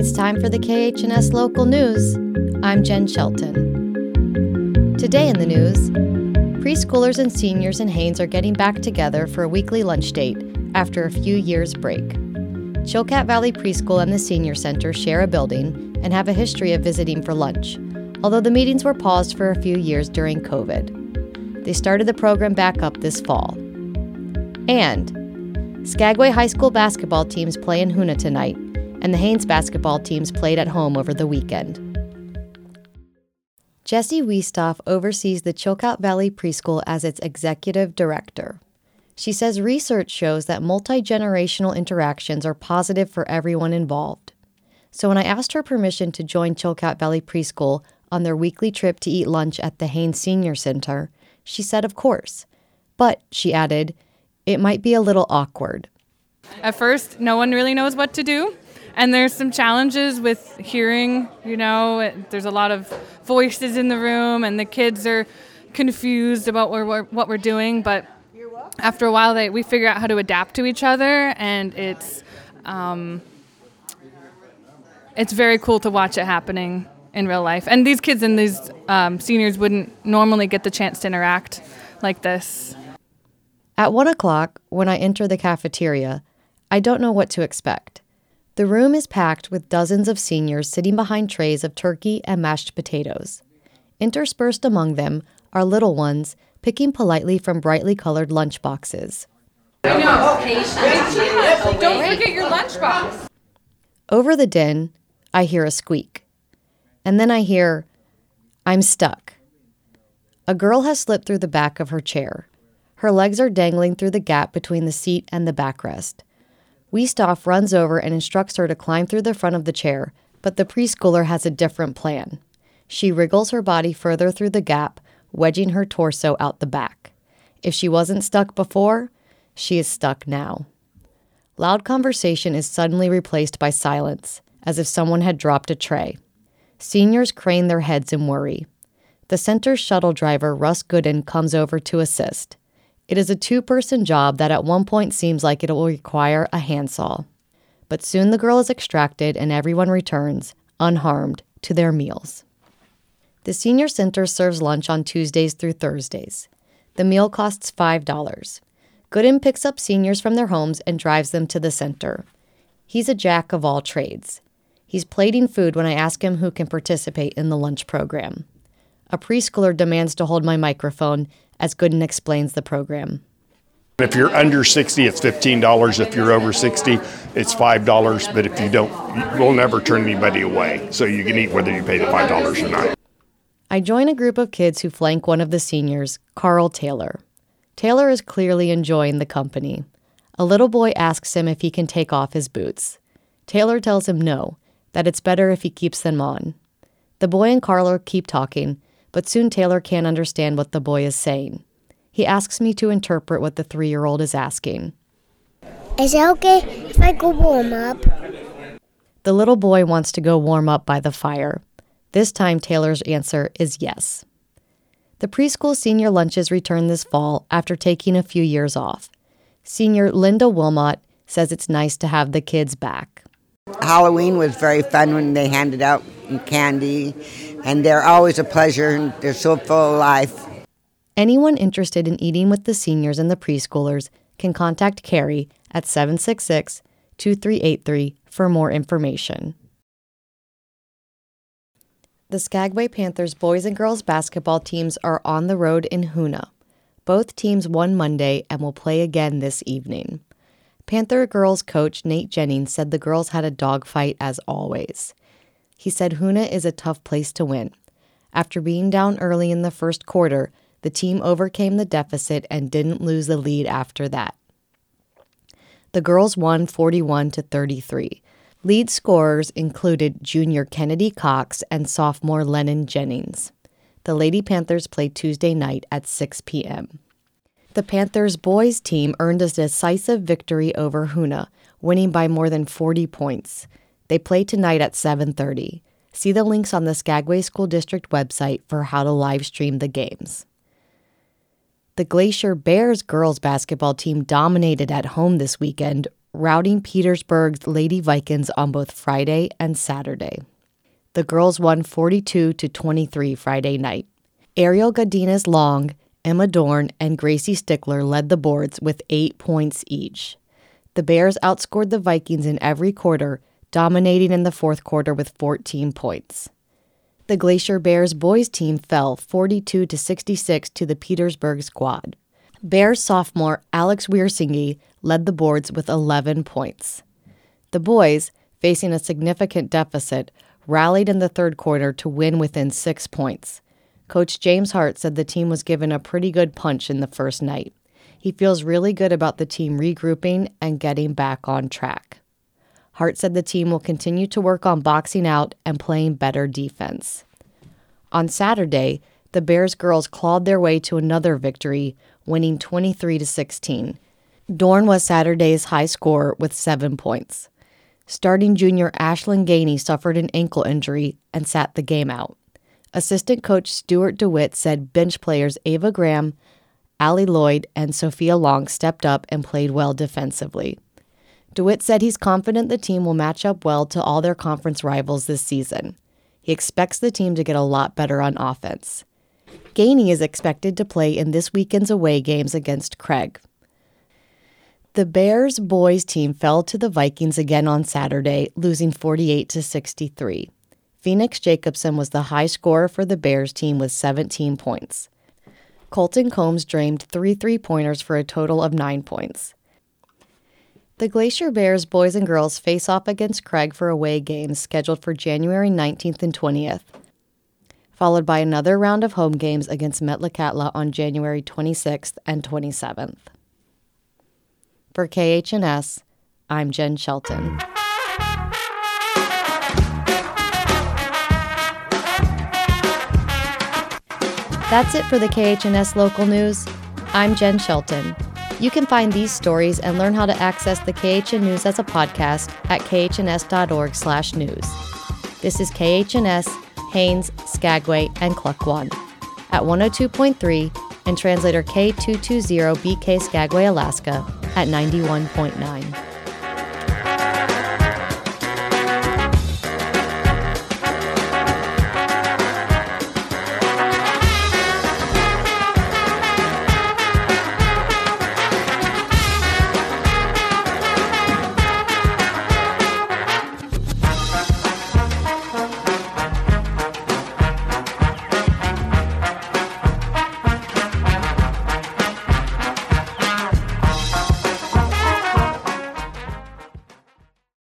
It's time for the KHNS local news. I'm Jen Shelton. Today in the news, preschoolers and seniors in Haines are getting back together for a weekly lunch date after a few years' break. Chilkat Valley Preschool and the Senior Center share a building and have a history of visiting for lunch, although the meetings were paused for a few years during COVID. They started the program back up this fall. And Skagway High School basketball teams play in Hoonah tonight, and the Haines basketball teams played at home over the weekend. Jessie Wiestoff oversees the Chilkat Valley Preschool as its executive director. She says research shows that multi generational interactions are positive for everyone involved. So when I asked her permission to join Chilkat Valley Preschool on their weekly trip to eat lunch at the Haines Senior Center, she said, of course. But, she added, it might be a little awkward. At first, no one really knows what to do. And there's some challenges with hearing, you know, there's a lot of voices in the room, and the kids are confused about what we're, what we're doing. But after a while, they, we figure out how to adapt to each other, and it's, um, it's very cool to watch it happening in real life. And these kids and these um, seniors wouldn't normally get the chance to interact like this. At one o'clock, when I enter the cafeteria, I don't know what to expect. The room is packed with dozens of seniors sitting behind trays of turkey and mashed potatoes. Interspersed among them are little ones picking politely from brightly colored lunch boxes. Don't forget your lunchbox. Over the din, I hear a squeak. And then I hear, I'm stuck. A girl has slipped through the back of her chair. Her legs are dangling through the gap between the seat and the backrest. Wiestoff runs over and instructs her to climb through the front of the chair, but the preschooler has a different plan. She wriggles her body further through the gap, wedging her torso out the back. If she wasn't stuck before, she is stuck now. Loud conversation is suddenly replaced by silence, as if someone had dropped a tray. Seniors crane their heads in worry. The center's shuttle driver, Russ Gooden, comes over to assist. It is a two person job that at one point seems like it will require a handsaw. But soon the girl is extracted and everyone returns, unharmed, to their meals. The Senior Center serves lunch on Tuesdays through Thursdays. The meal costs $5. Gooden picks up seniors from their homes and drives them to the center. He's a jack of all trades. He's plating food when I ask him who can participate in the lunch program. A preschooler demands to hold my microphone as Gooden explains the program. If you're under 60, it's $15. If you're over 60, it's $5. But if you don't, we'll never turn anybody away. So you can eat whether you pay the $5 or not. I join a group of kids who flank one of the seniors, Carl Taylor. Taylor is clearly enjoying the company. A little boy asks him if he can take off his boots. Taylor tells him no, that it's better if he keeps them on. The boy and Carl keep talking, but soon Taylor can't understand what the boy is saying. He asks me to interpret what the three year old is asking. Is it okay if I go warm up? The little boy wants to go warm up by the fire. This time, Taylor's answer is yes. The preschool senior lunches return this fall after taking a few years off. Senior Linda Wilmot says it's nice to have the kids back. Halloween was very fun when they handed out candy, and they're always a pleasure, and they're so full of life. Anyone interested in eating with the seniors and the preschoolers can contact Carrie at 766 2383 for more information. The Skagway Panthers boys and girls basketball teams are on the road in Hoonah. Both teams won Monday and will play again this evening. Panther girls coach Nate Jennings said the girls had a dogfight as always. He said Hoonah is a tough place to win. After being down early in the first quarter, the team overcame the deficit and didn't lose the lead after that. The girls won 41 to 33. Lead scorers included junior Kennedy Cox and sophomore Lennon Jennings. The Lady Panthers played Tuesday night at 6 p.m. The Panthers boys team earned a decisive victory over Hoonah, winning by more than 40 points. They play tonight at 7:30. See the links on the Skagway School District website for how to live stream the games. The Glacier Bears girls basketball team dominated at home this weekend, routing Petersburg's Lady Vikings on both Friday and Saturday. The girls won 42 to 23 Friday night. Ariel Godinez Long, Emma Dorn, and Gracie Stickler led the boards with eight points each. The Bears outscored the Vikings in every quarter, dominating in the fourth quarter with 14 points. The Glacier Bears boys team fell 42 to 66 to the Petersburg squad. Bears sophomore Alex Weirsingi led the boards with 11 points. The boys, facing a significant deficit, rallied in the third quarter to win within six points. Coach James Hart said the team was given a pretty good punch in the first night. He feels really good about the team regrouping and getting back on track. Hart said the team will continue to work on boxing out and playing better defense. On Saturday, the Bears girls clawed their way to another victory, winning 23 to 16. Dorn was Saturday's high scorer with 7 points. Starting junior Ashlyn Gainey suffered an ankle injury and sat the game out. Assistant coach Stuart DeWitt said bench players Ava Graham, Allie Lloyd, and Sophia Long stepped up and played well defensively. DeWitt said he's confident the team will match up well to all their conference rivals this season. He expects the team to get a lot better on offense. Gainey is expected to play in this weekend's away games against Craig. The Bears boys team fell to the Vikings again on Saturday, losing 48 to 63. Phoenix Jacobson was the high scorer for the Bears team with 17 points. Colton Combs drained three three pointers for a total of nine points. The Glacier Bears boys and girls face off against Craig for away games scheduled for January 19th and 20th, followed by another round of home games against Metlakatla on January 26th and 27th. For KHNS, I'm Jen Shelton. That's it for the KHNS local news. I'm Jen Shelton. You can find these stories and learn how to access the KHN News as a podcast at khns.org slash news. This is KHNS, Haines, Skagway, and Klukwan at 102.3 and translator K220BK Skagway, Alaska at 91.9.